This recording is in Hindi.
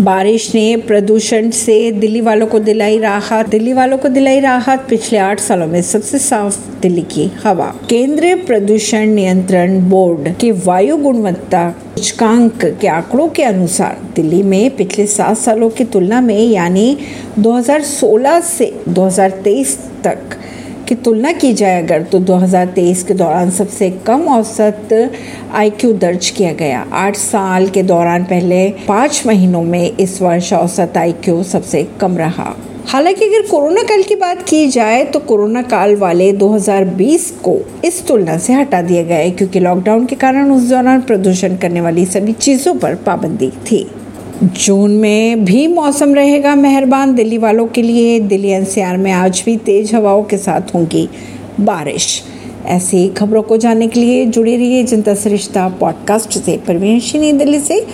बारिश ने प्रदूषण से दिल्ली वालों को दिलाई राहत। दिल्ली वालों को दिलाई राहत। पिछले आठ सालों में सबसे साफ़ दिल्ली की हवा। केंद्रीय प्रदूषण नियंत्रण बोर्ड के वायु गुणवत्ता सूचकांक के आंकड़ों के अनुसार दिल्ली में पिछले सात सालों की तुलना में यानी 2016 से 2023 तक की तुलना की जाए अगर तो 2023 के दौरान सबसे कम औसत आईक्यू दर्ज किया गया। आठ साल के दौरान पहले पाँच महीनों में इस वर्ष औसत आईक्यू सबसे कम रहा। हालाँकि अगर कोरोना काल की बात की जाए तो कोरोना काल वाले 2020 को इस तुलना से हटा दिया गया है, क्योंकि लॉकडाउन के कारण उस दौरान प्रदूषण करने वाली सभी चीज़ों पर पाबंदी थी। जून में भी मौसम रहेगा मेहरबान। दिल्ली वालों के लिए दिल्ली एनसीआर में आज भी तेज हवाओं के साथ होंगी बारिश। ऐसी खबरों को जानने के लिए जुड़े रहिए जनता सरिश्ता पॉडकास्ट से। परवीन दिल्ली से।